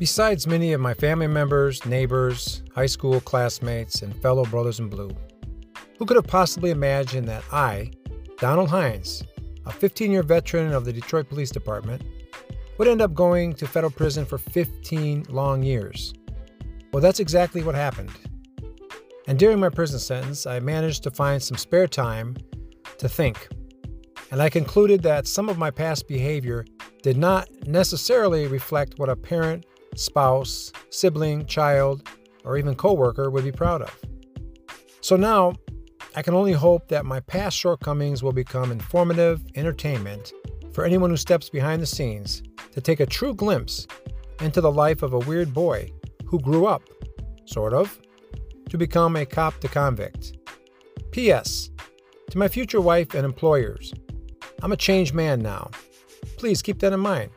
Besides many of my family members, neighbors, high school classmates, and fellow brothers in blue, who could have possibly imagined that I, Donald Hines, a 15 year veteran of the Detroit Police Department, would end up going to federal prison for 15 long years? Well, that's exactly what happened. And during my prison sentence, I managed to find some spare time to think. And I concluded that some of my past behavior did not necessarily reflect what a parent, spouse, sibling, child, or even coworker would be proud of. So now I can only hope that my past shortcomings will become informative entertainment for anyone who steps behind the scenes to take a true glimpse into the life of a weird boy who grew up, sort of, to become a cop to convict. P.S. To my future wife and employers, I'm a changed man now. Please keep that in mind.